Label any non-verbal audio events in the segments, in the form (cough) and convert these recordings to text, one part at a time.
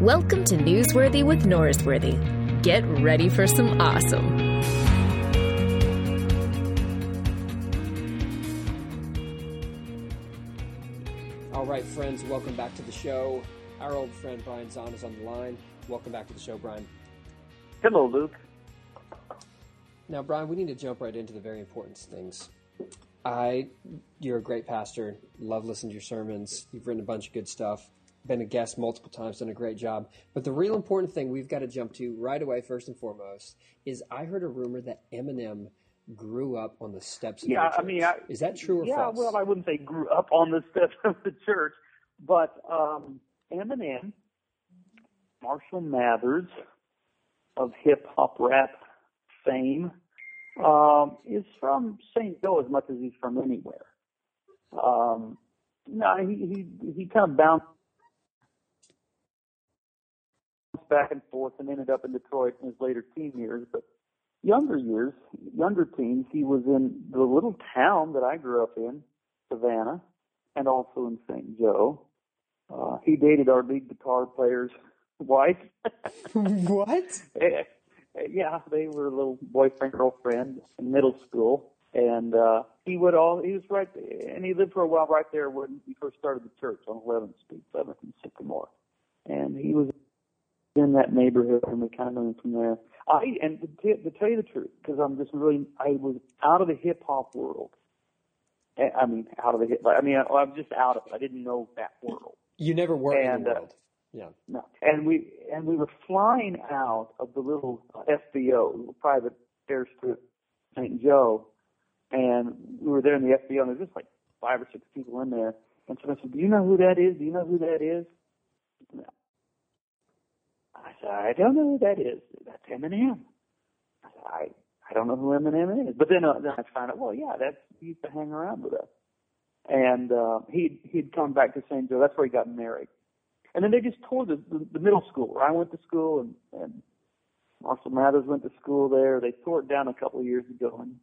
Welcome to Newsworthy with Norsworthy. Get ready for some awesome. All right, friends, welcome back to the show. Our old friend Brian Zahnd is on the line. Welcome back to the show, Brian. Hello, Luke. Now, Brian, we need to jump right into the very important things. I, you're a great pastor. Love listening to your sermons. You've written a bunch of good stuff. Been a guest multiple times, done a great job. But the real important thing we've got to jump to right away, first and foremost, is I heard a rumor that Eminem grew up on the steps of Yeah, your church. I mean, I- is that true or yeah, false? well, I wouldn't say grew up on the steps of the church, but um, Eminem, Marshall Mathers of hip hop rap fame, um, is from St. Joe as much as he's from anywhere. Um, no, he he he kind of bounced back and forth and ended up in Detroit in his later teen years, but younger years, younger teens, he was in the little town that I grew up in, Savannah, and also in St. Joe. Uh, he dated our lead guitar player's (laughs) wife. (laughs) what? Eh, eh, yeah, they were a little boyfriend girlfriend in middle school, and uh, he would all he was right, and he lived for a while right there when he first started the church on 11th Street, 7th and Sycamore, and he was in that neighborhood, and we kind of him from there. I and to, t- to tell you the truth, because I'm just really I was out of the hip hop world. Eh, I mean, out of the hip. I mean, I, I'm just out of it. I didn't know that world. You never were in And, the uh, world. yeah. No. And we and we were flying out of the little FBO, little private airstrip, St. Joe, and we were there in the FBO, and there's just like five or six people in there. And so I said, "Do you know who that is? Do you know who that is?" I said, "I don't know who that is. That's Eminem." I said, "I I don't know who Eminem is." But then uh, then I found out, well, yeah, that's he used to hang around with us, and uh, he'd, he'd come back to St. Joe. That's where he got married. And then they just toured the, the, the middle school where I went to school, and, and Marshall Mathers went to school there. They tore it down a couple of years ago, and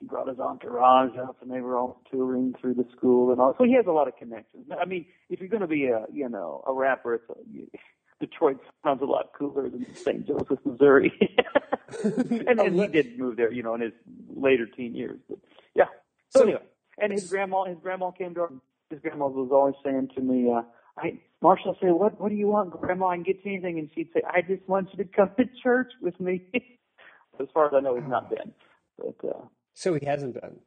he brought his entourage up, and they were all touring through the school and all. So he has a lot of connections. I mean, if you're going to be a you know a rapper, it's a, you, Detroit sounds a lot cooler than St. Joseph, Missouri. (laughs) and, and he did move there, you know, in his later teen years. But yeah. So, So- anyway, and his grandma, his grandma came to our, his grandma was always saying to me, uh, I, Marshall say, what, what do you want, grandma? I can get you anything. And she'd say, I just want you to come to church with me. (laughs) as far as I know, he's not been, but, uh, So he hasn't been.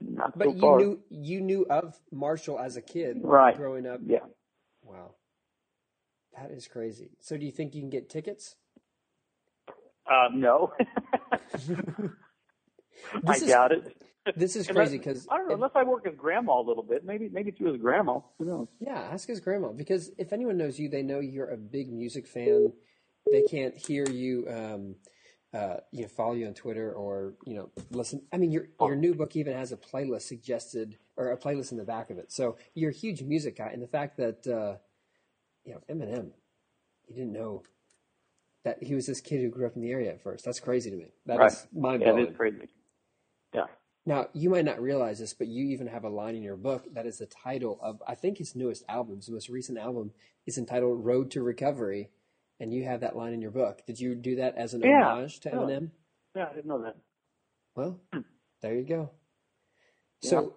not But so you far. knew you knew of Marshall as a kid, Right. Growing up. Yeah. That is crazy. So, do you think you can get tickets? Uh, no. (laughs) I is- doubt it. This is Unless- crazy because I don't know. Unless I work with grandma a little bit, maybe maybe through his grandma. Who knows? yeah, ask his grandma because if anyone knows you, they know you're a big music fan. They can't hear you, um, uh, you know, follow you on Twitter or you know, listen. I mean, your your new book even has a playlist suggested or a playlist in the back of it. So you're a huge music guy, and the fact that uh, you know Eminem, you didn't know that he was this kid who grew up in the area at first. That's crazy to me. That is Right. mind Yeah, blowing. it is crazy. Yeah. Now, you might not realize this, but you even have a line in your book that is the title of, I think, his newest album. His most recent album is entitled Road to Recovery, and you have that line in your book. Did you do that as an Yeah. homage to Oh. Eminem? Yeah, I didn't know that. Well, (clears throat) there you go. So,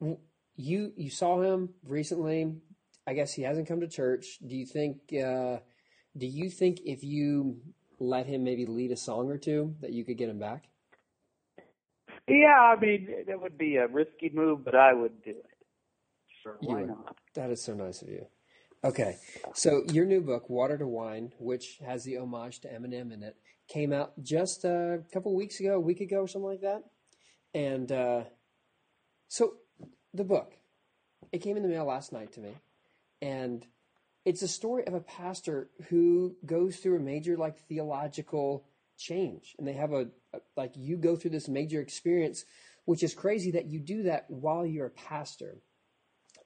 w- you you saw him recently. I guess he hasn't come to church. Do you think? Uh, do you think if you let him maybe lead a song or two, that you could get him back? Yeah, I mean that would be a risky move, but I would do it. Sure, why not? That is so nice of you. Okay, so your new book, Water to Wine, which has the homage to Eminem in it, came out just a couple weeks ago, a week ago, or something like that. And uh, so the book, it came in the mail last night to me, and it's a story of a pastor who goes through a major like theological change, and they have a, a like you go through this major experience, which is crazy that you do that while you're a pastor.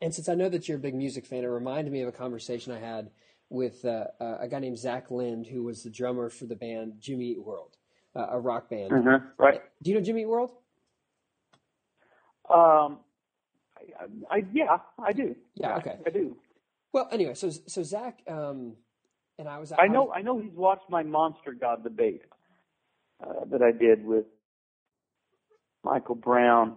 And since I know that you're a big music fan, it reminded me of a conversation I had with uh, uh, a guy named Zach Lind, who was the drummer for the band Jimmy Eat World, uh, a rock band. Uh-huh. Right. Do you know Jimmy Eat World? Um, I, I yeah, I do. Yeah, okay. I do. Well, anyway, so so Zach um, And I was I know I know he's watched my Monster God debate uh, that I did with Michael Brown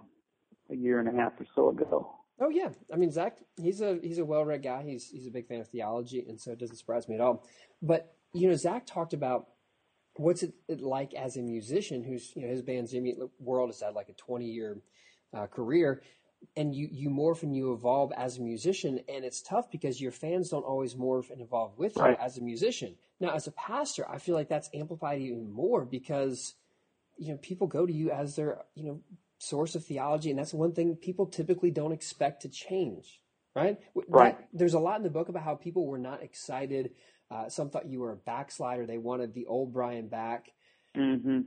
a year and a half or so ago. Oh yeah, I mean Zach, he's a he's a well-read guy. He's he's a big fan of theology, and so it doesn't surprise me at all. But you know, Zach talked about what's it, like as a musician who's you know his band Jimmy World has had like a 20 year uh, career, and you you morph and you evolve as a musician, and it's tough because your fans don't always morph and evolve with Right. you as a musician. Now, as a pastor, I feel like that's amplified even more because you know people go to you as their you know source of theology, and that's one thing people typically don't expect to change. Right? Right. That, there's a lot in the book about how people were not excited. Uh, some thought you were a backslider. They wanted the old Brian back. hmm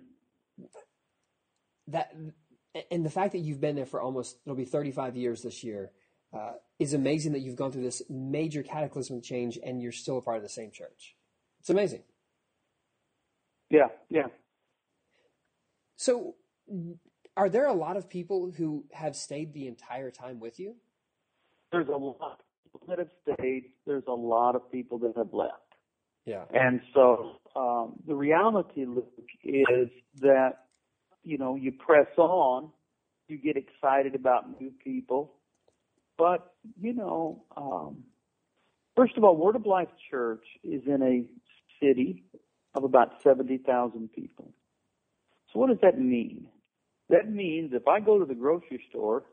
That and the fact that you've been there for almost it'll be 35 years this year uh, is amazing. That you've gone through this major cataclysmic change and you're still a part of the same church. It's amazing. Yeah, yeah. So, are there a lot of people who have stayed the entire time with you? There's a lot of people that have stayed. There's a lot of people that have left. Yeah. And so um, the reality, Luke, is that you know you press on, you get excited about new people, but you know, um, first of all, Word of Life Church is in a city of about seventy thousand people. So what does that mean? That means if I go to the grocery store,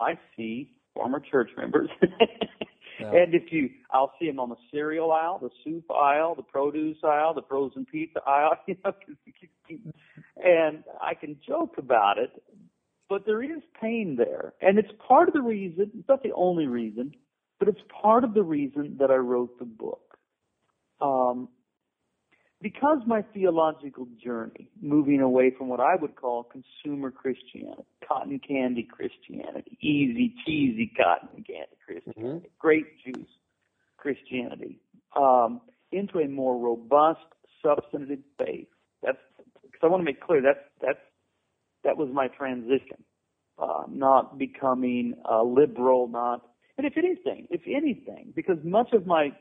I see former church members. (laughs) Yeah. And if you, I'll see them on the cereal aisle, the soup aisle, the produce aisle, the frozen pizza aisle, (laughs) you know, and I can joke about it, but there is pain there. And it's part of the reason, it's not the only reason, but it's part of the reason that I wrote the book. Um, because my theological journey, moving away from what I would call consumer Christianity, cotton candy Christianity, easy, cheesy cotton candy Christianity, grape juice Christianity, um, into a more robust, substantive faith. That's because I want to make clear that's that's that was my transition, uh, not becoming uh, liberal, not and if anything, if anything, because much of my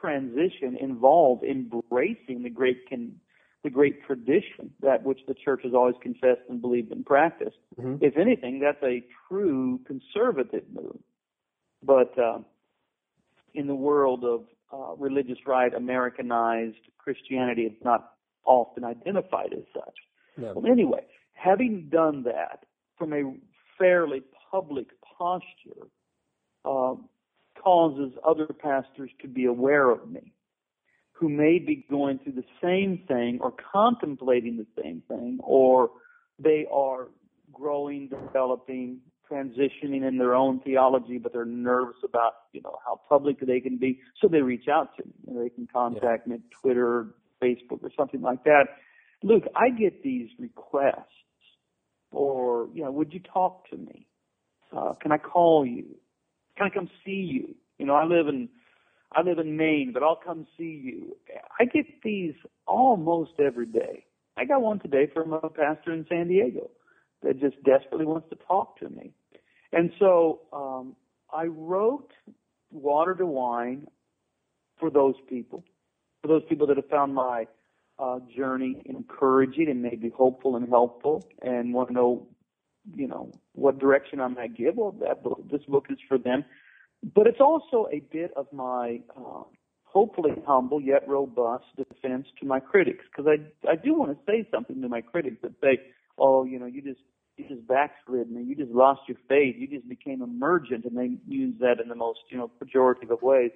transition involved embracing the great con- the great tradition that which the church has always confessed and believed and practiced. Mhm. If anything, that's a true conservative move. But uh, in the world of uh, religious right, Americanized Christianity, it's not often identified as such. No. Well, anyway, having done that from a fairly public posture uh, causes other pastors to be aware of me who may be going through the same thing or contemplating the same thing, or they are growing, developing, transitioning in their own theology, but they're nervous about, you know, how public they can be. So they reach out to me. You know, they can contact me at Twitter, Facebook, or something like that. Luke, I get these requests, or you know, would you talk to me? Uh, can I call you? Can I come see you? You know, I live in I live in Maine, but I'll come see you. I get these almost every day. I got one today from a pastor in San Diego that just desperately wants to talk to me. And so um, I wrote Water to Wine for those people, for those people that have found my uh, journey encouraging and maybe hopeful and helpful and want to know, you know, what direction I might give. Well, that book, this book is for them. But it's also a bit of my uh, hopefully humble yet robust defense to my critics because I I do want to say something to my critics that say, oh, you know, you just you just backslid and you just lost your faith, you just became emergent, and they use that in the most you know pejorative of ways.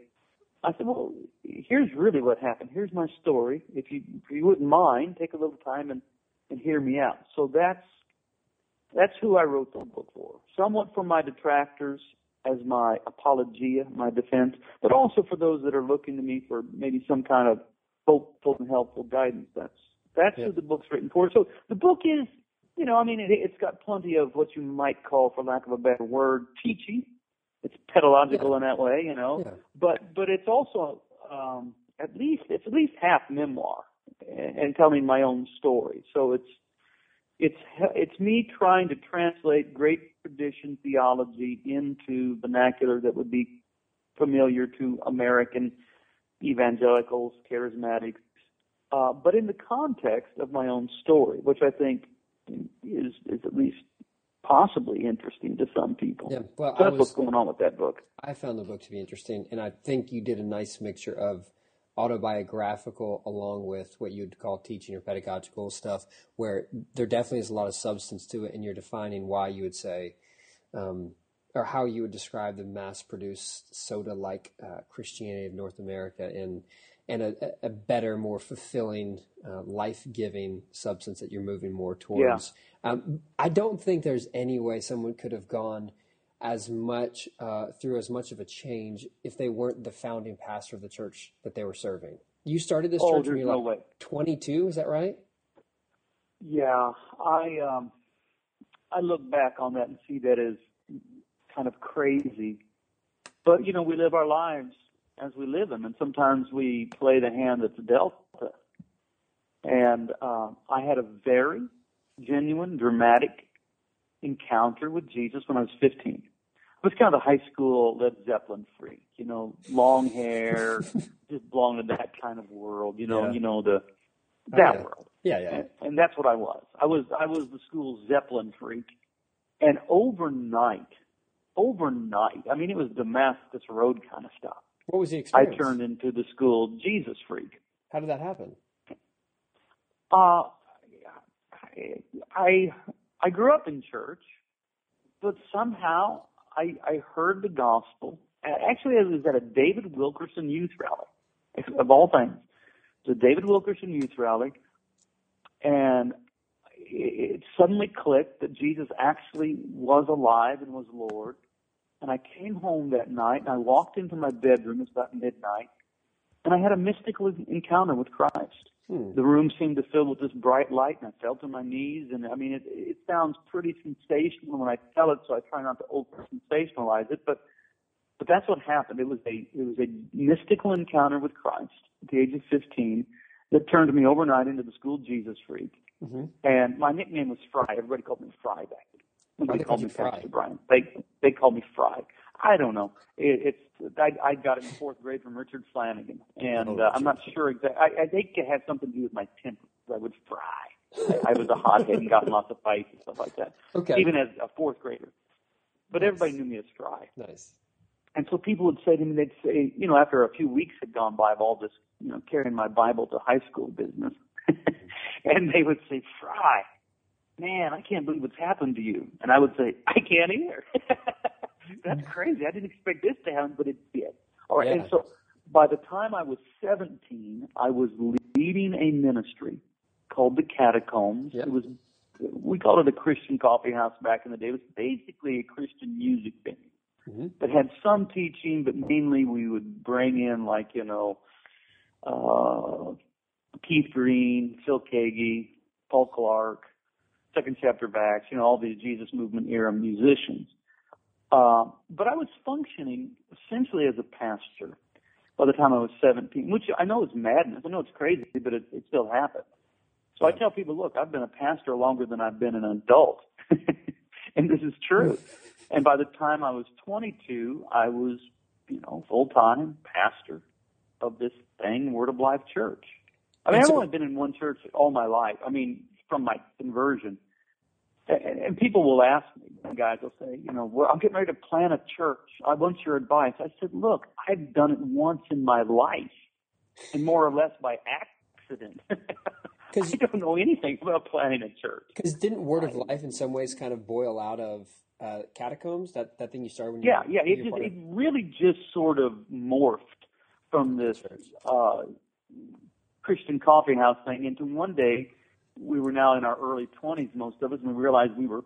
I said, well, here's really what happened. Here's my story. If you if you wouldn't mind, take a little time and and hear me out. So that's that's who I wrote the book for. Somewhat for my detractors as my apologia, my defense, but also for those that are looking to me for maybe some kind of hopeful and helpful guidance. That's that's Yeah. who the book's written for. So the book is, you know, I mean, it, it's got plenty of what you might call, for lack of a better word, teaching. It's pedagogical Yeah. in that way, you know Yeah. but but it's also um, at least it's at least half memoir and, and telling my own story. So it's it's it's me trying to translate great tradition theology into vernacular that would be familiar to American evangelicals, charismatics, uh, but in the context of my own story, which I think is is at least possibly interesting to some people. Yeah, well, so that's was, what's going on with that book. I found the book to be interesting, and I think you did a nice mixture of autobiographical along with what you'd call teaching or pedagogical stuff, where there definitely is a lot of substance to it, and you're defining why you would say, um, or how you would describe the mass-produced soda-like uh, Christianity of North America in and a, a better, more fulfilling, uh, life-giving substance that you're moving more towards. Yeah. Um, I don't think there's any way someone could have gone as much uh, through as much of a change if they weren't the founding pastor of the church that they were serving. You started this oh, church when you were no like way. 22, is that right? Yeah, I um, I look back on that and see that as kind of crazy. But you know, we live our lives as we live them, and sometimes we play the hand that's dealt us. And uh, I had a very genuine, dramatic encounter with Jesus when I was 15. I was kind of a high school Led Zeppelin freak, you know, long hair, (laughs) just belonged to that kind of world, you know, Yeah. you know the Oh, that yeah. world Yeah, yeah. and, and that's what I was. I was I was the school Zeppelin freak, and overnight, overnight, I mean it was Damascus Road kind of stuff. What was the experience? I turned into the school Jesus freak. How did that happen? Uh, I I grew up in church, but somehow I I heard the gospel. Actually, it was at a David Wilkerson youth rally, of all things. It's a David Wilkerson youth rally, and it suddenly clicked that Jesus actually was alive and was Lord. And I came home that night and I walked into my bedroom. It was about midnight, and I had a mystical encounter with Christ. Hmm. The room seemed to fill with this bright light, and I fell to my knees. And I mean, it, it sounds pretty sensational when I tell it, so I try not to over sensationalize it. But but that's what happened. It was a it was a mystical encounter with Christ at the age of 15 that turned me overnight into the school Jesus freak. hmm And my nickname was Fry. Everybody called me Fry back then. Nobody they called called me Fry? Pastor Brian. They they called me Fry. I don't know. It, it's I, I got it in fourth grade from Richard Flanagan, and Oh, uh, I'm not sure exactly. I, I think it had something to do with my temper. I would fry. I, I was a hothead and got in lots of fights and stuff like that, Okay. even as a fourth grader. But Nice. everybody knew me as Fry. nice. And so people would say to me, they'd say, you know, after a few weeks had gone by of all this, you know, carrying my Bible to high school business, (laughs) and they would say, Fry, man, I can't believe what's happened to you. And I would say, I can't either. (laughs) (laughs) That's crazy. I didn't expect this to happen, but it did. All right. Yeah. And so by the time I was 17, I was leading a ministry called the Catacombs. Yep. It was, we called it a Christian coffee house back in the day. It was basically a Christian music venue hmm that had some teaching, but mainly we would bring in like you know uh, Keith Green, Phil Keaggy, Paul Clark, Second Chapter of Acts, you know all these Jesus Movement era musicians. Uh, but I was functioning essentially as a pastor by the time I was 17, which I know is madness. I know it's crazy, but it, it still happened. So I tell people, look, I've been a pastor longer than I've been an adult. (laughs) and this is true. (laughs) And by the time I was 22, I was, you know, full-time pastor of this thing, Word of Life Church. I mean, And I've only been in one church all my life. I mean, from my conversion. And, and people will ask me, guys will say, you know, well, I'm getting ready to plant a church. I want your advice. I said, look, I've done it once in my life, and more or less by accident. Because (laughs) I don't know anything about planting a church. Because didn't Word of Life in some ways kind of boil out of uh, catacombs? That that thing you started when you Yeah, yeah. It just it really just sort of morphed from this uh, Christian coffee house thing into one day we were now in our early twenties, most of us, and we realized we were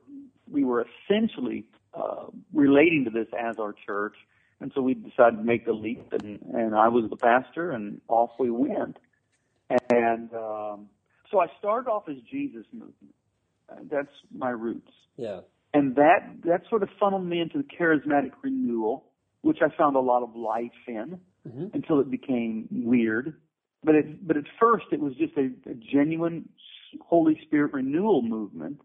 we were essentially uh, relating to this as our church, and so we decided to make the leap, and, and I was the pastor, and off we went, and um, so I started off as Jesus movement. That's my roots. Yeah. And that that sort of funneled me into the charismatic renewal, which I found a lot of life in hmm until it became weird. But it but at first it was just a, a genuine Holy Spirit renewal movement.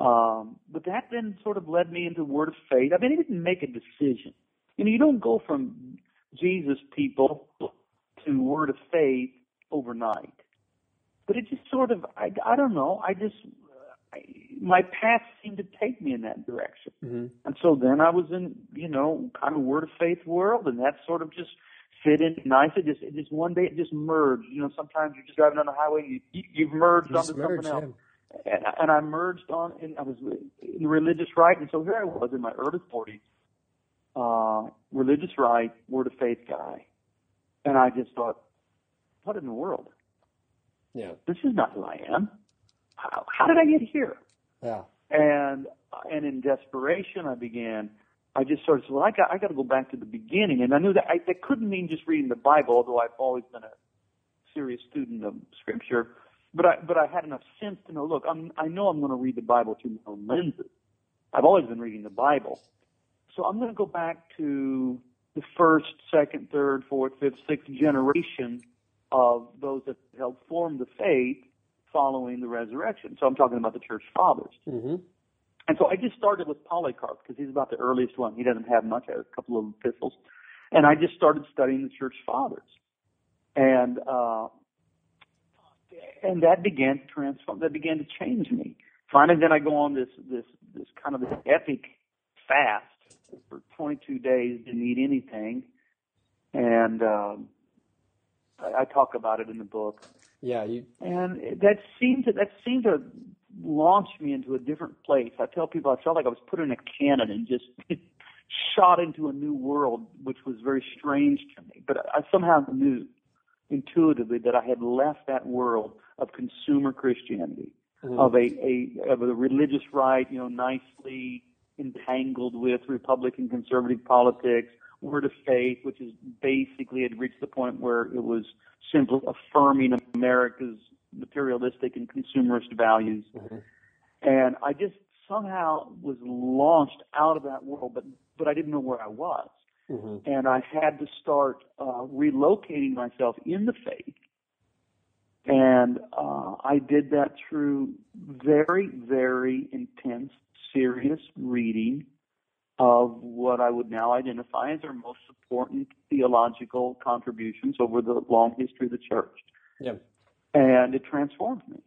Um, but that then sort of led me into Word of Faith. I mean, I didn't make a decision. You know, you don't go from Jesus people to Word of Faith overnight, but it just sort of I, I don't know I just I, my path seemed to take me in that direction, Mm-hmm. and so then I was in you know kind of Word of Faith world, and that sort of just fit in nice. It just it just one day it just merged. You know, sometimes you're just driving on the highway, and you, you you've merged Just onto merged, something else yeah. and, and I merged on, and I was in religious right, and so here I was in my early forties, uh, religious right, word of faith guy, and I just thought, what in the world? Yeah. This is not who I am. How, how did I get here? Yeah. And and in desperation, I began. I just sort of said, well, I got I got to go back to the beginning, and I knew that I, that couldn't mean just reading the Bible, although I've always been a serious student of Scripture. But I but I had enough sense to know. Look, I'm I know I'm going to read the Bible through my own lenses. I've always been reading the Bible, so I'm going to go back to the first, second, third, fourth, fifth, sixth generation of those that helped form the faith following the resurrection. So I'm talking about the church fathers. Mm-hmm. And so I just started with Polycarp because he's about the earliest one. He doesn't have much, a couple of epistles. And I just started studying the church fathers. And, uh, and that began to transform, that began to change me. Finally, then I go on this, this, this kind of this epic fast for 22 days, didn't eat anything. And, um, I, I talk about it in the book Yeah. You. and that seemed to that seemed to launch me into a different place. I tell people I felt like I was put in a cannon and just (laughs) shot into a new world, which was very strange to me. But I somehow knew intuitively that I had left that world of consumer Christianity, Mhm. of a, a of a religious right, you know, nicely entangled with Republican conservative politics, word of faith, which is basically had reached the point where it was simply affirming America's materialistic and consumerist values. Mhm. And I just somehow was launched out of that world, but but I didn't know where I was, Mhm. and I had to start uh, relocating myself in the faith. And uh, I did that through very, very intense, serious reading of what I would now identify as our most important theological contributions over the long history of the church. Yeah. And it transformed me.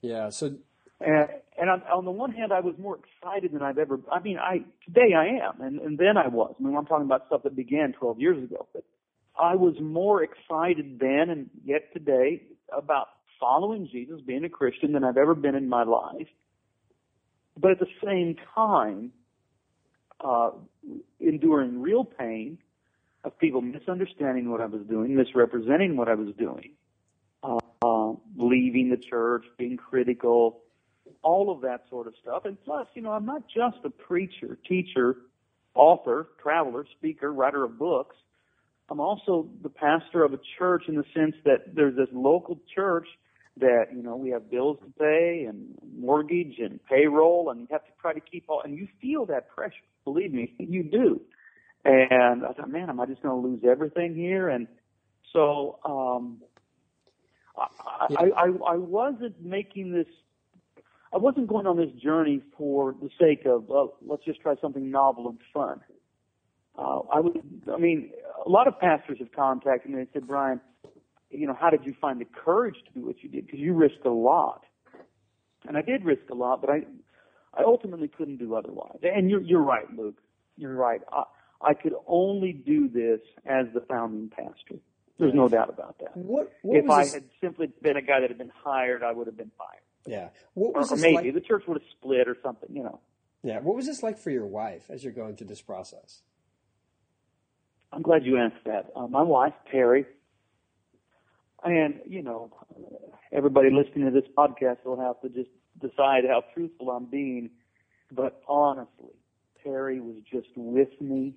Yeah. So. And, and on, on the one hand, I was more excited than I've ever. I mean, I today I am, and, and then I was. I mean, I'm talking about stuff that began 12 years ago. But I was more excited then, and yet today, about following Jesus, being a Christian, than I've ever been in my life. But at the same time, uh, enduring real pain of people misunderstanding what I was doing, misrepresenting what I was doing, leaving the church, being critical, all of that sort of stuff. And plus, you know, I'm not just a preacher, teacher, author, traveler, speaker, writer of books. I'm also the pastor of a church in the sense that there's this local church that, you know, we have bills to pay and mortgage and payroll and you have to try to keep all, and you feel that pressure. Believe me, (laughs) you do. And I thought, man, am I just going to lose everything here? And so, um, I, I, I, I wasn't making this I wasn't going on this journey for the sake of well, let's just try something novel and fun. Uh, I would, I mean, a lot of pastors have contacted me and said, Brian, you know, how did you find the courage to do what you did? Because you risked a lot, and I did risk a lot, but I, I ultimately couldn't do otherwise. And you're, you're right, Luke. You're right. I, I could only do this as the founding pastor. There's no doubt about that. What? what If I this- had simply been a guy that had been hired, I would have been fired. Yeah. What Or, was or this maybe like? the church would have split or something, you know. Yeah. What was this like for your wife as you're going through this process? I'm glad you asked that. Uh, my wife, Terry, and, you know, everybody listening to this podcast will have to just decide how truthful I'm being. But honestly, Terry was just with me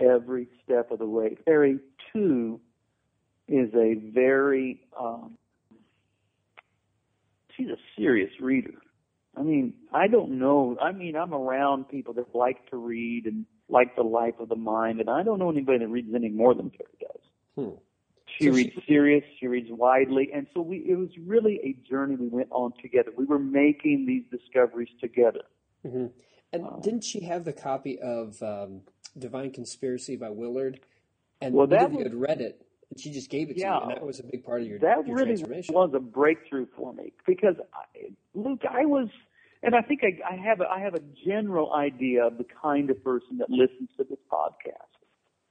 every step of the way. Terry, too, is a very, um, she's a serious reader. I mean, I don't know. I mean, I'm around people that like to read and like the life of the mind, and I don't know anybody that reads any more than Terry does. Hmm. She So she- reads serious, she reads widely, and so we it was really a journey we went on together. We were making these discoveries together. hmm And Uh, didn't she have the copy of um, Divine Conspiracy by Willard? And Well, that you was- had read it. She just gave it to Yeah. you, and that was a big part of your, that your really was a breakthrough for me because I, Luke, I was, and I think I, I have a, I have a general idea of the kind of person that listens to this podcast.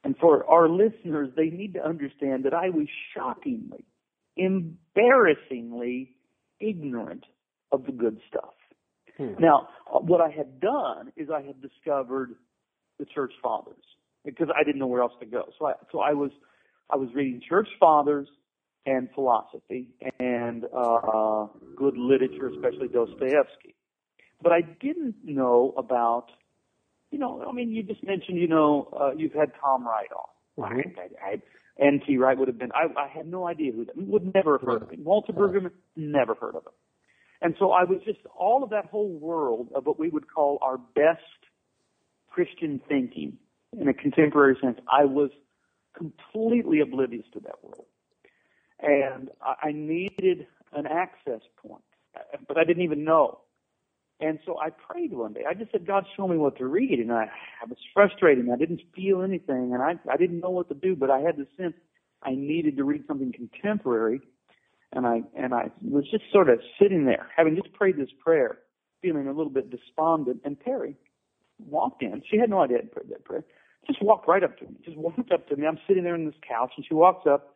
And for our listeners, they need to understand that I was shockingly, embarrassingly ignorant of the good stuff. Hmm. Now, uh, what I had done is I had discovered the church fathers because I didn't know where else to go. So I, so I was, I was reading church fathers and philosophy and uh, good literature, especially Dostoevsky. But I didn't know about, you know, I mean, you just mentioned, you know, uh, you've had Tom Wright on. Mhm. I, I, I, N.T. Wright would have been, I, I had no idea who that, would never have heard of him. Walter Brueggemann, never heard of him. And so I was just, all of that whole world of what we would call our best Christian thinking in a contemporary sense, I was completely oblivious to that world. And I I needed an access point, but I didn't even know. And so I prayed one day. I just said, God, show me what to read. And I, I was frustrated. I didn't feel anything. And I, I didn't know what to do, but I had the sense I needed to read something contemporary. And I, and I was just sort of sitting there, having just prayed this prayer, feeling a little bit despondent. And Terry walked in. She had no idea I'd prayed that prayer. Just walked right up to me. Just walked up to me. I'm sitting there on this couch and she walks up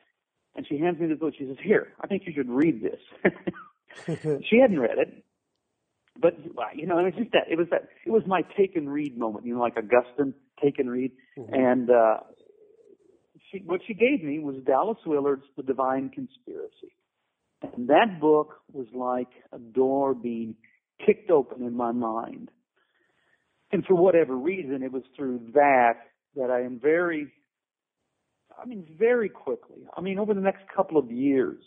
and she hands me the book. She says, here, I think you should read this. (laughs) she hadn't read it, but you know, it was just that it was that it was my take and read moment. You know, like Augustine take and read, Mhm. and uh, she what she gave me was Dallas Willard's The Divine Conspiracy, and that book was like a door being kicked open in my mind. And for whatever reason, it was through that that I am very, I mean, very quickly. I mean, over the next couple of years,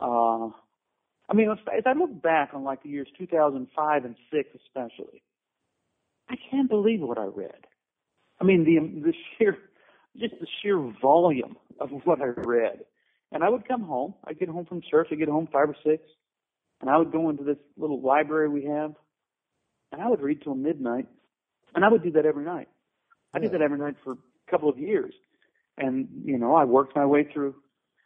uh, I mean, as I look back on like the years 2005 and 6 especially, I can't believe what I read. I mean, the the sheer, just the sheer volume of what I read. And I would come home. I'd get home from church. I'd get home five or six, and I would go into this little library we have, and I would read till midnight. And I would do that every night. I did that every night for a couple of years, and you know, I worked my way through.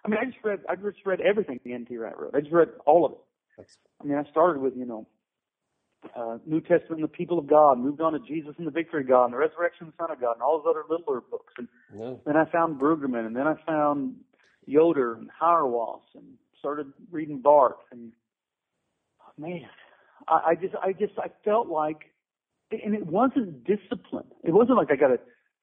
I mean, I just read. I just read everything the N.T. Wright wrote. I just read all of it. That's- I mean, I started with, you know, uh, New Testament and the people of God, moved on to Jesus and the victory of God, and the resurrection of the Son of God, and all those other littler books. And no. then I found Brueggemann, and then I found Yoder and Hauerwas, and started reading Barth. And oh, man, I, I just, I just, I felt like, and it wasn't discipline. It wasn't like I got to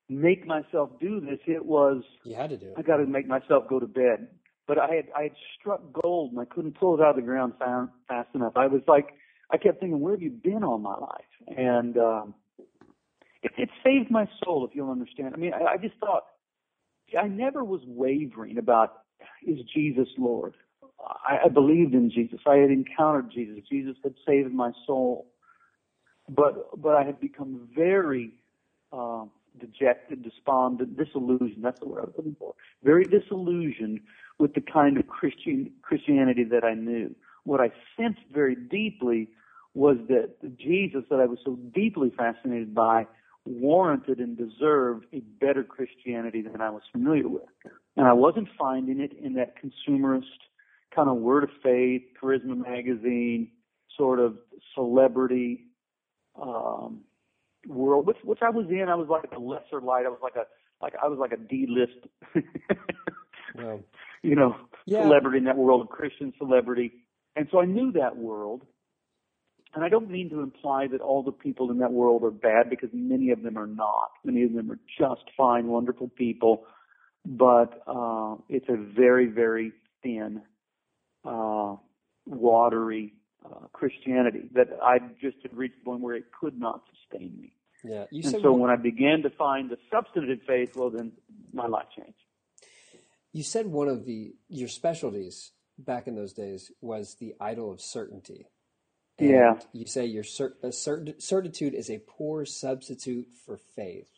make myself do this. It was You had to do I got to make myself go to bed. But I had I had struck gold and I couldn't pull it out of the ground fast, fast enough. I was like, I kept thinking, where have you been all my life? And um, it, it saved my soul, if you'll understand. I mean, I, I just thought I never was wavering about is Jesus Lord. I, I believed in Jesus. I had encountered Jesus. Jesus had saved my soul. But but I had become very um, dejected, despondent, disillusioned. That's the word I was looking for. Very disillusioned with the kind of Christian Christianity that I knew. What I sensed very deeply was that Jesus that I was so deeply fascinated by warranted and deserved a better Christianity than I was familiar with. And I wasn't finding it in that consumerist kind of word of faith, charisma magazine, sort of celebrity um, world, which which I was in. I was like a lesser light. I was like a like I was like a D list, (laughs) Well, you know, Yeah. celebrity in that world of Christian celebrity. And so I knew that world. And I don't mean to imply that all the people in that world are bad because many of them are not. Many of them are just fine, wonderful people. But uh, it's a very, very thin, uh, watery uh, Christianity that I just had reached the point where it could not sustain me. yeah. You And said so one- when I began to find the substantive faith, well, then my life changed. You said one of the your specialties back in those days was the idol of certainty. And Yeah. You say your cer- uh, cert- certitude is a poor substitute for faith,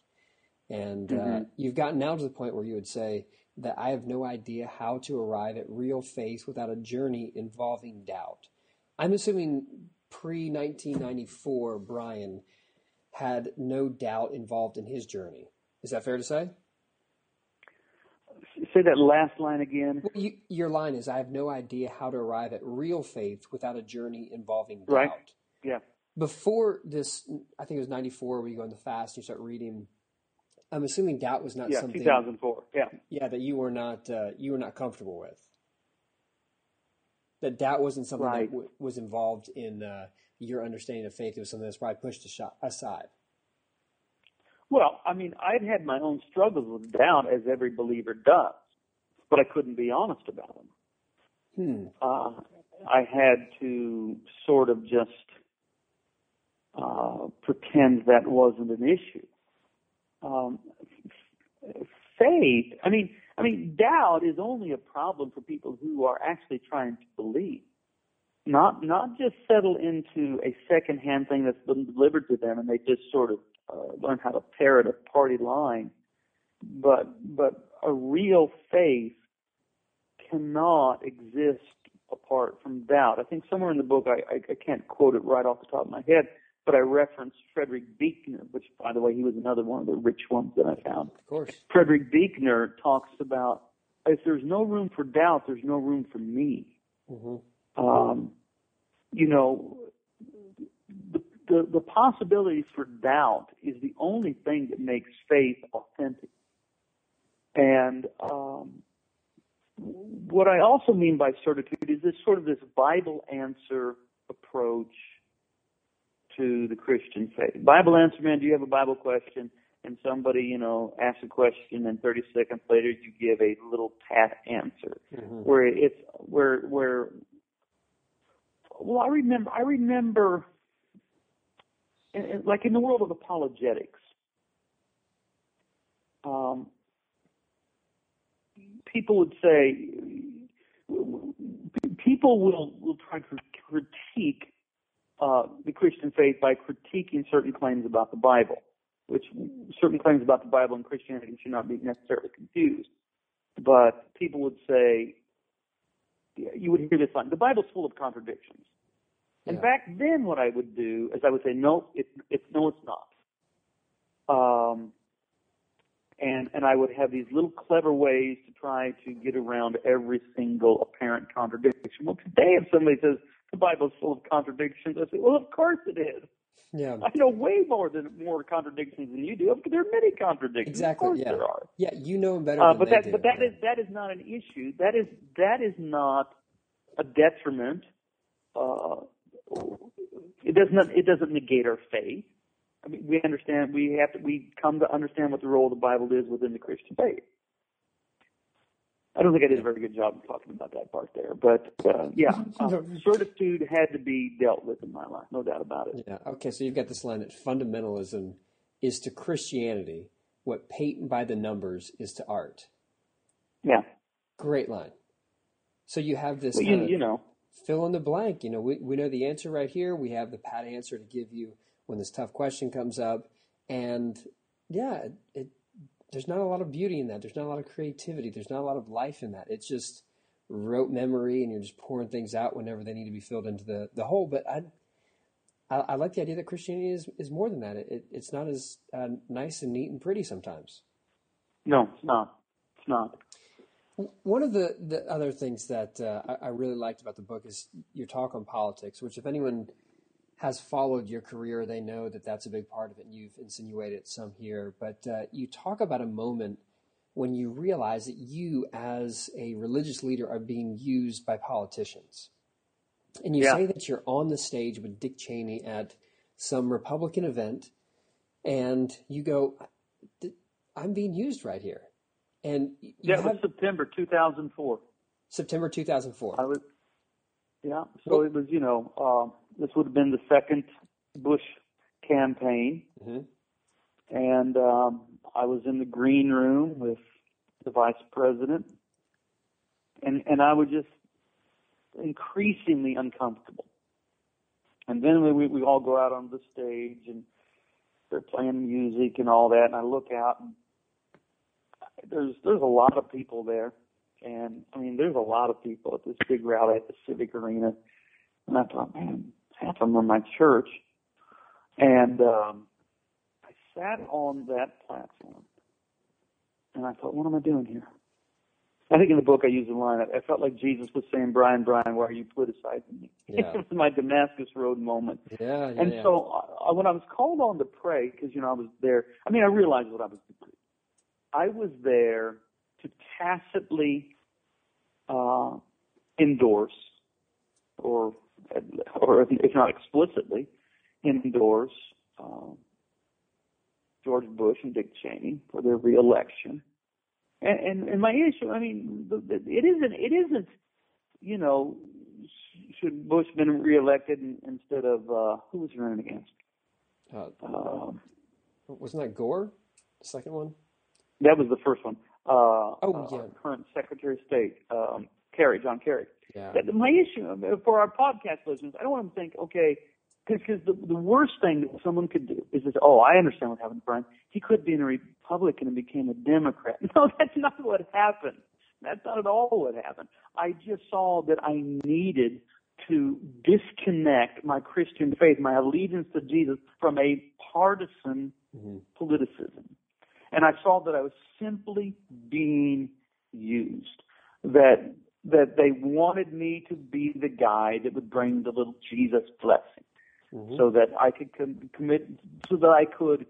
and uh, Mhm. you've gotten now to the point where you would say that I have no idea how to arrive at real faith without a journey involving doubt. I'm assuming pre 1994 Brian had no doubt involved in his journey. Is that fair to say? say that last line again. Well, you, your line is, "I have no idea how to arrive at real faith without a journey involving doubt." Right. Yeah. Before this, I think it was '94 when you go on the fast. You start reading. I'm assuming doubt was not Yeah, something. 2004. Yeah. Yeah, that you were not uh, you were not comfortable with. That that wasn't something Right. that w- was involved in uh, your understanding of faith. It was something that's probably pushed aside. Well, I mean, I'd had my own struggles with doubt, as every believer does, but I couldn't be honest about them. Hmm. Uh, I had to sort of just uh, pretend that wasn't an issue. Um, faith, I mean, I mean, doubt is only a problem for people who are actually trying to believe, not not just settle into a second-hand thing that's been delivered to them and they just sort of uh, learn how to parrot a party line, but but a real faith cannot exist apart from doubt. I think somewhere in the book, I, I, I can't quote it right off the top of my head, but I referenced Frederick Buechner, which, by the way, he was another one of the rich ones that I found. Of course. Frederick Buechner talks about if there's no room for doubt, there's no room for me. hmm Um, you know, the, the the possibilities for doubt is the only thing that makes faith authentic. And um, what I also mean by certitude is this sort of this Bible answer approach to the Christian faith. Bible answer, man, do you have a Bible question? And somebody, you know, asks a question, and 30 seconds later, you give a little pat answer hmm where it's where where well I remember I remember like in the world of apologetics um people would say people will will try to critique uh, the Christian faith by critiquing certain claims about the Bible, which certain claims about the Bible and Christianity should not be necessarily confused. But people would say, you would hear this line, the Bible's full of contradictions. And Yeah. back then, what I would do is I would say, no, it, it's no, it's not. Um, and and I would have these little clever ways to try to get around every single apparent contradiction. Well, today, if somebody says the Bible's full of contradictions, I say, well, of course it is. Yeah. I know way more than more contradictions than you do. There are many contradictions. Exactly, Of course yeah. there are. Yeah. You know better Uh, than but that do. but that is that is not an issue. That is that is not a detriment. Uh, it doesn't it doesn't negate our faith. I mean, we understand we have to we come to understand what the role of the Bible is within the Christian faith. I don't think I did a very good job of talking about that part there, but uh, yeah, uh, certitude had to be dealt with in my life, no doubt about it. Yeah. Okay. So you've got this line that fundamentalism is to Christianity what paint by the numbers is to art. Yeah, Great line. So you have this well, you, you know, fill in the blank. You know, we, we know the answer right here. We have the pat answer to give you when this tough question comes up. And yeah, it, it, there's not a lot of beauty in that. There's not a lot of creativity. There's not a lot of life in that. It's just rote memory and you're just pouring things out whenever they need to be filled into the, the hole. But I, I, I like the idea that Christianity is, is more than that. It, it, it's not as uh, nice and neat and pretty sometimes. no, it's not. It's not. One of the, the other things that uh, I, I really liked about the book is your talk on politics, which, if anyone has followed your career, they know that that's a big part of it, and you've insinuated some here. But uh, you talk about a moment when you realize that you, as a religious leader, are being used by politicians. And you Yeah. say that you're on the stage with Dick Cheney at some Republican event, and you go, I'm being used right here. And Yeah, it was September 2004. September 2004. I was, yeah. So it was, you know, uh, this would have been the second Bush campaign, Mhm. and um, I was in the green room with the vice president, and and I was just increasingly uncomfortable. And then we we, we all go out on the stage and they're playing music and all that, and I look out and there's there's a lot of people there. And I mean, there's a lot of people at this big rally at the Civic Arena. And I thought, man, half of them are my church. And um, I sat on that platform and I thought, what am I doing here? I think in the book I use the line. I felt like Jesus was saying, "Brian, Brian, why are you politicizing me?" Yeah. (laughs) it was my Damascus Road moment. Yeah, yeah. And yeah. so uh, when I was called on to pray, because you know I was there. I mean, I realized what I was doing. I was there to tacitly uh, endorse, or or if not explicitly, endorse uh, George Bush and Dick Cheney for their reelection. And, and and my issue, I mean, it isn't it isn't, you know, should Bush been reelected instead of uh, who was he running against? uh, Um, wasn't that Gore, the second one? that was the first one. Uh, Oh, uh, yeah. current Secretary of State, um, Kerry, John Kerry. Yeah. That- My issue for our podcast listeners, I don't want them to think, okay, because the, the worst thing that someone could do is this, oh, I understand what happened to Brian. He could be a Republican and became a Democrat. (laughs) No, that's not what happened. That's not at all what happened. I just saw that I needed to disconnect my Christian faith, my allegiance to Jesus, from a partisan hmm politicism. And I saw that I was simply being used. That that they wanted me to be the guy that would bring the little Jesus blessing, hmm so that I could com- commit, so that I could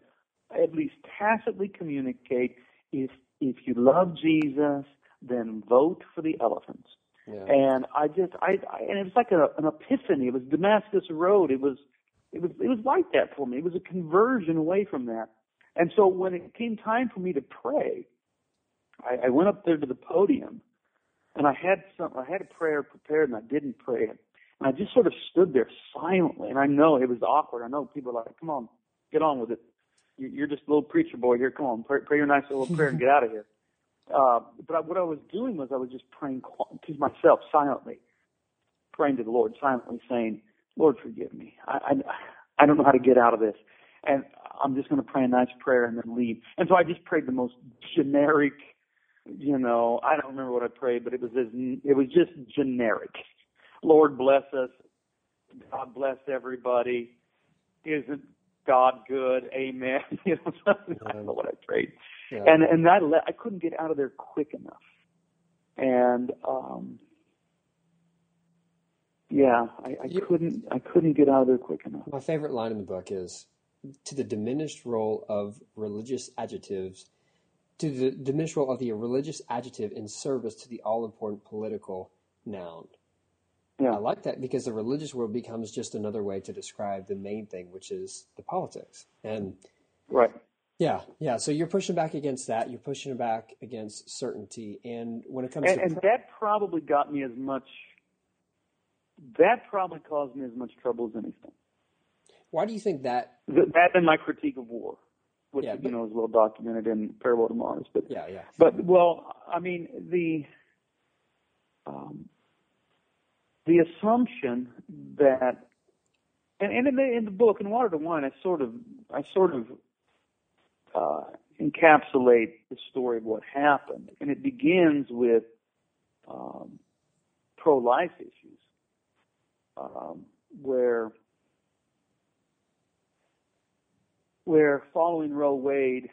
at least tacitly communicate if if you love Jesus, then vote for the elephants. Yeah. And I just, I, I and it was like a, an epiphany. It was Damascus Road. It was, it was, it was like that for me. It was a conversion away from that. And so when it came time for me to pray, I, I went up there to the podium, and I had some, I had a prayer prepared, and I didn't pray it. And I just sort of stood there silently. And I know it was awkward. I know people are like, "Come on, get on with it. You- You're just a little preacher boy here. Come on, pray, pray your nice little prayer and get out of here." (laughs) Uh, but I, what I was doing was I was just praying to myself silently, praying to the Lord silently, saying, "Lord, forgive me. I I, I don't know how to get out of this, and I'm just going to pray a nice prayer and then leave." And so I just prayed the most generic, you know, I don't remember what I prayed, but it was as, it was just generic. Lord bless us. God bless everybody. Isn't God good? Amen. (laughs) You know, I don't know what I prayed yeah. and and I le- I couldn't get out of there quick enough, and um, yeah, I, I You- couldn't I couldn't get out of there quick enough. My favorite line in the book is to the diminished role of religious adjectives, to the diminished role of the religious adjective in service to the all important political noun. Yeah, I like that because the religious world becomes just another way to describe the main thing, which is the politics. And right. yeah, yeah. So you're pushing back against that. You're pushing back against certainty. And when it comes And, to and that probably got me as much. That probably caused me as much trouble as anything. Why do you think that? Th- That and my critique of war, which Yeah, you know is well documented in Farewell to Mars. But Yeah, yeah. But well, I mean the um, the assumption that, and, and in the in the book in Water to Wine, I sort of I sort of uh, encapsulate the story of what happened, and it begins with um, pro-life issues, um, where where following Roe Wade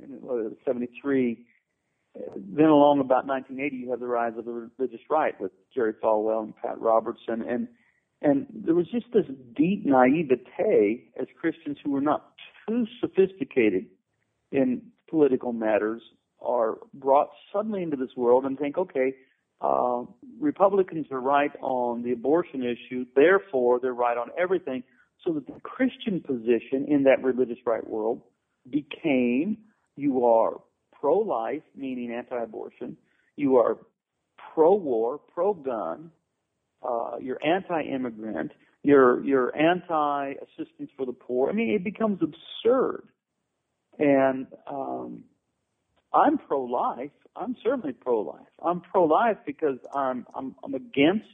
in 73, uh, then along about 1980, you have the rise of the religious right with Jerry Falwell and Pat Robertson, and and there was just this deep naivete as Christians who were not too sophisticated in political matters are brought suddenly into this world and think, okay, uh, Republicans are right on the abortion issue, therefore they're right on everything. So that the Christian position in that religious right world became you are pro life, meaning anti abortion, you are pro war, pro gun, uh, you're anti immigrant, you're you're anti assistance for the poor. I mean it becomes absurd. And um I'm pro life. I'm certainly pro life. I'm pro life because I'm I'm I'm against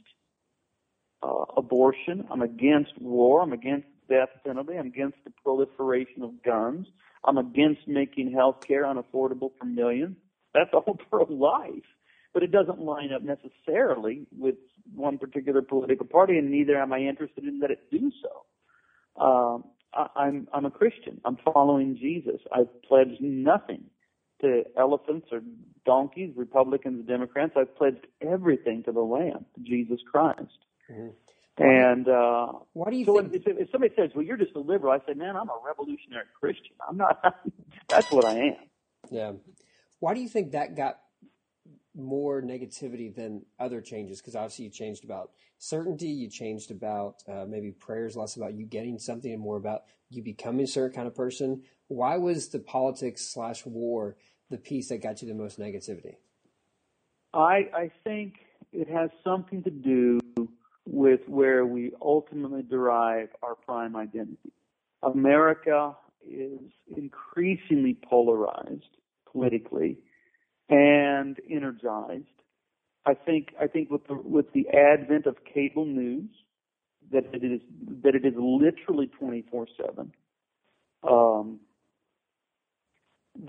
uh, abortion. I'm against war. I'm against death penalty. I'm against the proliferation of guns. I'm against making health care unaffordable for millions. That's (laughs) all pro life. But it doesn't line up necessarily with one particular political party, and neither am I interested in that it do so. Um, I, I'm I'm a Christian. I'm following Jesus. I've pledged nothing to elephants or donkeys, Republicans, or Democrats. I've pledged everything to the Lamb, Jesus Christ. Mhm. And uh, Why do you so think? if, if somebody says, "Well, you're just a liberal," I say, "Man, I'm a revolutionary Christian. I'm not. (laughs) that's what I am." Yeah. Why do you think that got more negativity than other changes? Because obviously you changed about certainty, you changed about uh, maybe prayers, less about you getting something and more about you becoming a certain kind of person. Why was the politics slash war the piece that got you the most negativity? I I think it has something to do with where we ultimately derive our prime identity. America is increasingly polarized politically and energized. I think I think with the with the advent of cable news, that it is that it is literally twenty four seven. Um,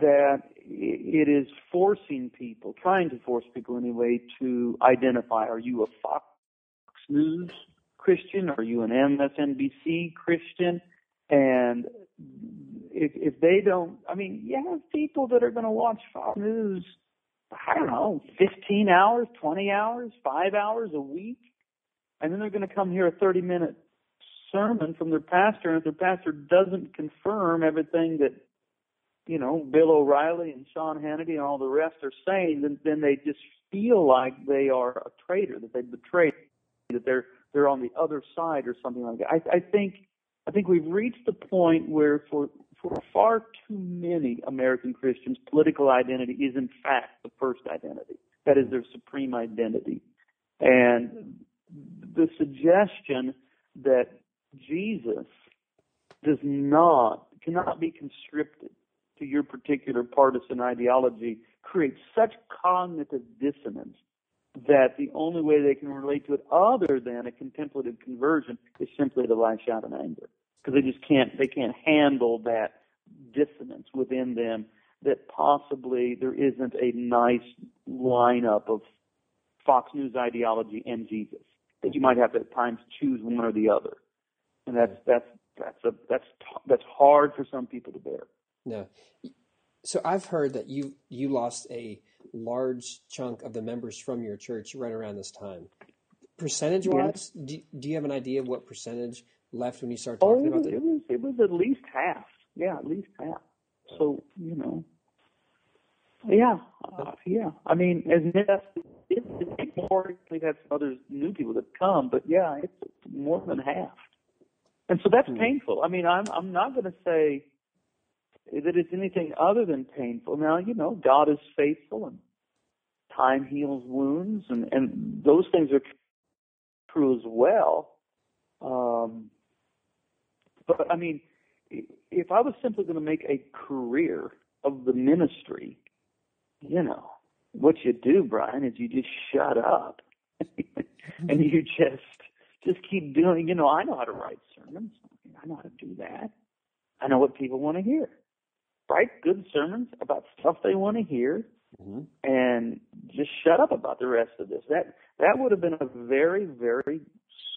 that it is forcing people, trying to force people anyway, to identify: Are you a Fox News Christian? Are you an MSNBC Christian? And if if they don't, I mean, you have people that are going to watch Fox News. I don't know, 15 hours, 20 hours, five hours a week, and then they're going to come hear a 30 minute sermon from their pastor, and if their pastor doesn't confirm everything that you know Bill O'Reilly and Sean Hannity and all the rest are saying, then then they just feel like they are a traitor, that they betrayed, that they're they're on the other side or something like that. I, I think I think we've reached the point where for for far too many American Christians, political identity is in fact the first identity. That is their supreme identity. And the suggestion that Jesus does not, cannot be conscripted to your particular partisan ideology creates such cognitive dissonance that the only way they can relate to it other than a contemplative conversion is simply to lash out in anger because they just can't they can't handle that dissonance within them that possibly there isn't a nice lineup of Fox News ideology and Jesus that you might have to at times choose one or the other, and that's that's that's a that's that's hard for some people to bear. No. So I've heard that you you lost a large chunk of the members from your church right around this time. Percentage wise, do, do you have an idea of what percentage left when you start Oh, talking it about was, this? it was it was at least half. Yeah, at least half. So you know, yeah, uh, yeah. I mean, as yes, it's, it's more. We've had some other new people that come, but yeah, it's more than half. And so that's Hmm. painful. I mean, I'm I'm not going to say that it's anything other than painful. Now, you know, God is faithful and time heals wounds, and and those things are true as well. Um, but I mean, if I was simply going to make a career of the ministry, you know, what you do, Brian, is you just shut up (laughs) and you just just keep doing. You know, I know how to write sermons. I know how to do that. I know what people want to hear. Write good sermons about stuff they want to hear, hmm and just shut up about the rest of this. That that would have been a very, very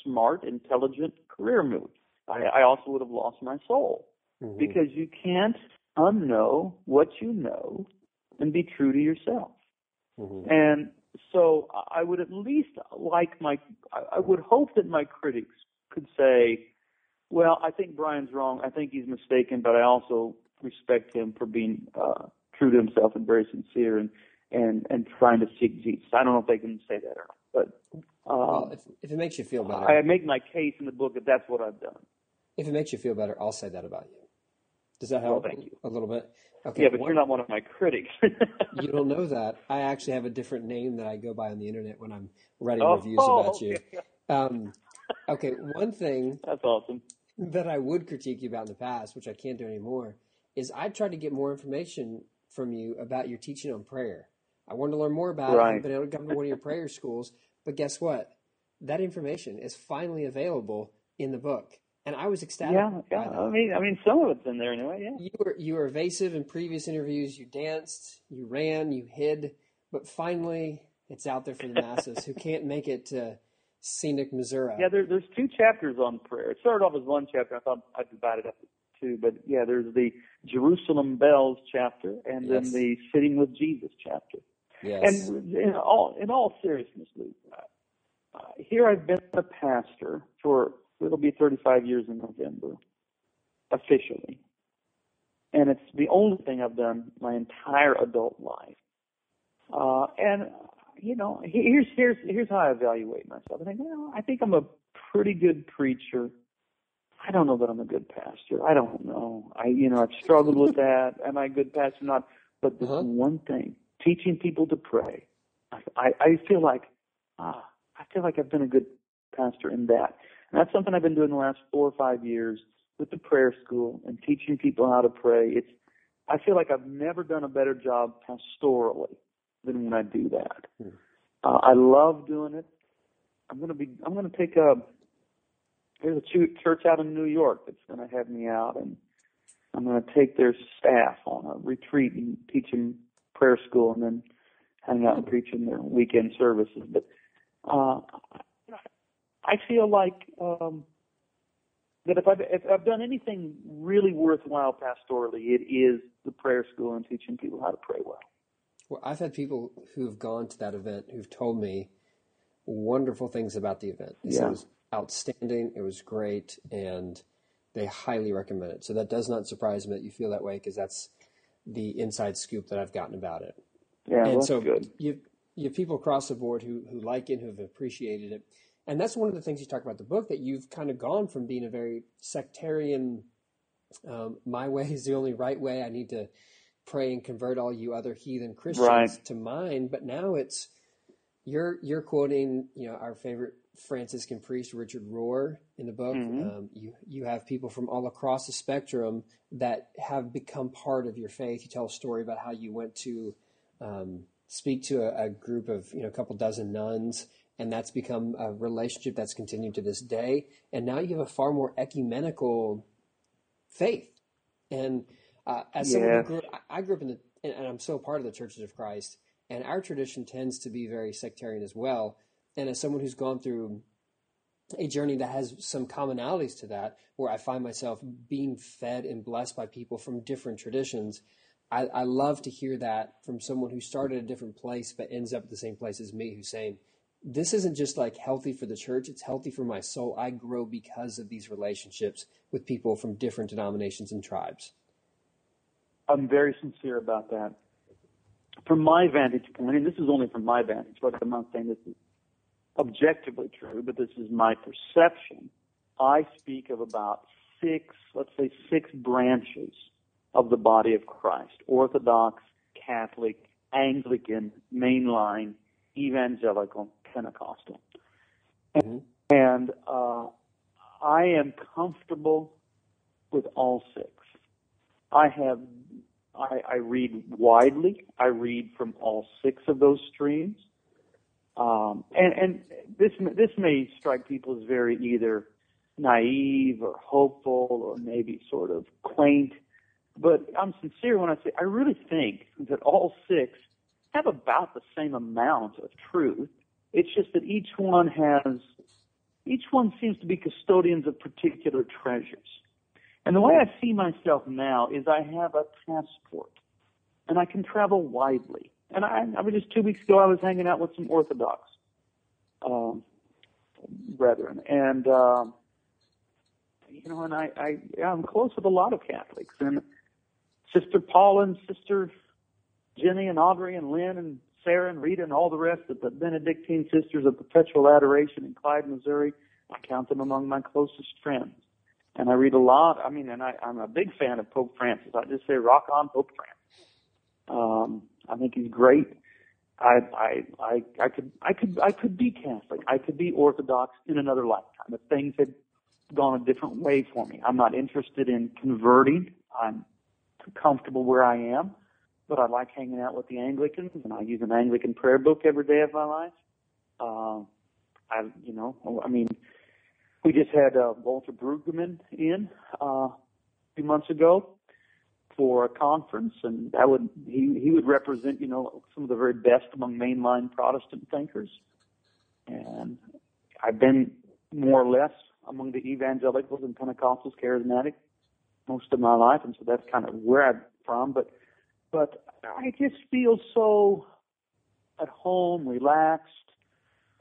smart, intelligent career move. I, I also would have lost my soul hmm because you can't unknow what you know and be true to yourself. hmm And so I would at least like my, I I would hope that my critics could say, well, I think Brian's wrong. I think he's mistaken, but I also respect him for being uh, true to himself and very sincere and, and, and trying to seek Jesus. I don't know if they can say that or not, but Well, um, if, if it makes you feel better, I make my case in the book that that's what I've done. if it makes you feel better, I'll say that about you. Does that help Well, thank you. a little bit? Okay. Yeah, but one- you're not one of my critics. (laughs) You don't know that. I actually have a different name that I go by on the internet when I'm writing Oh, reviews about (laughs) you. okay. Um, okay, one thing That's awesome. that I would critique you about in the past, which I can't do anymore, is I tried to get more information from you about your teaching on prayer. I wanted to learn more about it. Right. I've been able to come to one of your prayer schools, but guess what? That information is finally available in the book, and I was ecstatic. Yeah, yeah. I mean, I mean, some of it's in there anyway. Yeah. You were you were evasive in previous interviews. You danced, you ran, you hid, but finally it's out there for the masses who can't make it to scenic Missouri. Yeah, there, there's two chapters on prayer. It started off as one chapter. I thought I'd divide it up into two, but yeah, there's the Jerusalem bells chapter and Yes. then the sitting with Jesus chapter. Yes. And in all in all seriousness, Luke, uh, here I've been a pastor for it'll be 35 years in November, officially, and it's the only thing I've done my entire adult life. Uh, and you know, here's here's here's how I evaluate myself. I think, well, I think I'm a pretty good preacher. I don't know that I'm a good pastor. I don't know. I you know I've struggled with (laughs) that. Am I a good pastor? Or not. But this Uh-huh. one thing, teaching people to pray. I, I I feel like ah I feel like I've been a good pastor in that. And that's something I've been doing the last four or five years with the prayer school and teaching people how to pray. It's I feel like I've never done a better job pastorally than when I do that. Hmm. Uh, I love doing it. I'm gonna be. I'm gonna take a. There's a church out in New York that's gonna have me out, and I'm gonna take their staff on a retreat and teach them prayer school, and then hang out and preach in their weekend services. But uh, I feel like um, that if I've if I've done anything really worthwhile pastorally, it is the prayer school and teaching people how to pray well. Well, I've had people who've gone to that event who've told me wonderful things about the event. They Yeah. It was outstanding. It was great, and they highly recommend it. So that does not surprise me that you feel that way because that's the inside scoop that I've gotten about it. Yeah, and well, that's so good. you you have people across the board who who like it, who've appreciated it, and that's one of the things you talk about the book that you've kind of gone from being a very sectarian. Um, my way is the only right way. I need to pray and convert all you other heathen Christians Right. to mine. But now it's you're you're quoting you know our favorite Franciscan priest Richard Rohr in the book. Mhm. Um, you you have people from all across the spectrum that have become part of your faith. You tell a story about how you went to um, speak to a, a group of you know a couple dozen nuns, and that's become a relationship that's continued to this day. And now you have a far more ecumenical faith. And uh, as someone who grew, I- I grew up in the, and, and I'm so part of the Churches of Christ, and our tradition tends to be very sectarian as well. And as someone who's gone through a journey that has some commonalities to that, where I find myself being fed and blessed by people from different traditions. I, I love to hear that from someone who started a different place but ends up at the same place as me, who's saying, This isn't just like healthy for the church, it's healthy for my soul. I grow because of these relationships with people from different denominations and tribes. I'm very sincere about that. From my vantage point, and this is only from my vantage but I'm not saying this is objectively true, but this is my perception. I speak of about six, let's say six branches of the body of Christ Orthodox, Catholic, Anglican, Mainline, Evangelical, Pentecostal. Mhm. And uh, I am comfortable with all six. I have I, I read widely. I read from all six of those streams, um, and and this this may strike people as very either naive or hopeful or maybe sort of quaint, but I'm sincere when I say I really think that all six have about the same amount of truth. It's just that each one has each one seems to be custodians of particular treasures. And the way I see myself now is I have a passport and I can travel widely. And I, I mean, just two weeks ago, I was hanging out with some Orthodox um, brethren, and um, you know, and I, I I'm close with a lot of Catholics, and Sister Paula and Sister Jenny and Audrey and Lynn and Sarah and Rita and all the rest of the Benedictine Sisters of Perpetual Adoration in Clyde, Missouri. I count them among my closest friends. And I read a lot. I mean, and I, I'm a big fan of Pope Francis. I just say, rock on, Pope Francis. Um, I think he's great. I, I, I, I could, I could, I could be Catholic. I could be Orthodox in another lifetime if things had gone a different way for me. I'm not interested in converting. I'm comfortable where I am, but I like hanging out with the Anglicans, and I use an Anglican prayer book every day of my life. Uh, I, you know, I mean, we just had uh, Walter Brueggemann in uh, a few months ago for a conference, and that would he he would represent you know some of the very best among mainline Protestant thinkers, and I've been more or less among the evangelicals and Pentecostals, charismatic, most of my life, and so that's kind of where I'm from. But but I just feel so at home, relaxed,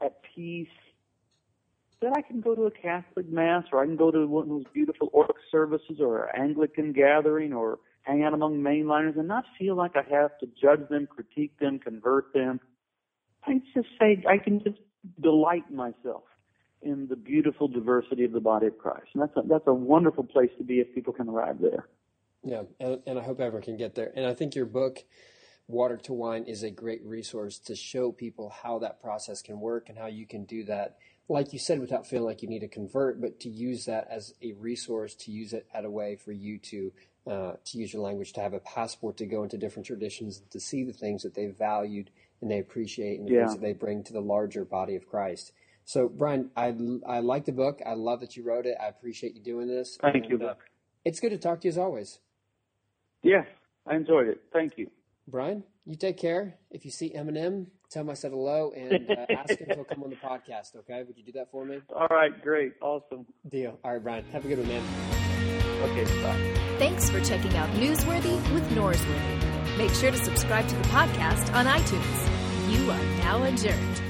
at peace, that I can go to a Catholic mass or I can go to one of those beautiful orc services or an Anglican gathering or hang out among mainliners and not feel like I have to judge them, critique them, convert them. I just say I can just delight myself in the beautiful diversity of the body of Christ. And that's a, that's a wonderful place to be if people can arrive there. Yeah, and, and I hope everyone can get there. And I think your book, Water to Wine, is a great resource to show people how that process can work and how you can do that, like you said, without feeling like you need to convert, but to use that as a resource, to use it at a way for you to uh, to use your language, to have a passport to go into different traditions, to see the things that they valued and they appreciate and the Yeah. things that they bring to the larger body of Christ. So, Brian, I, I like the book. I love that you wrote it. I appreciate you doing this. Thank And, you, uh, Buck. it's good to talk to you as always. Yes, I enjoyed it. Thank you. Brian, you take care. If you see Eminem, tell him I said hello and uh, (laughs) ask him to come on the podcast, okay? Would you do that for me? All right, great, awesome. Deal. All right, Brian. Have a good one, man. Okay, bye. Thanks for checking out Newsworthy with Norsworthy. Make sure to subscribe to the podcast on iTunes. You are now adjourned.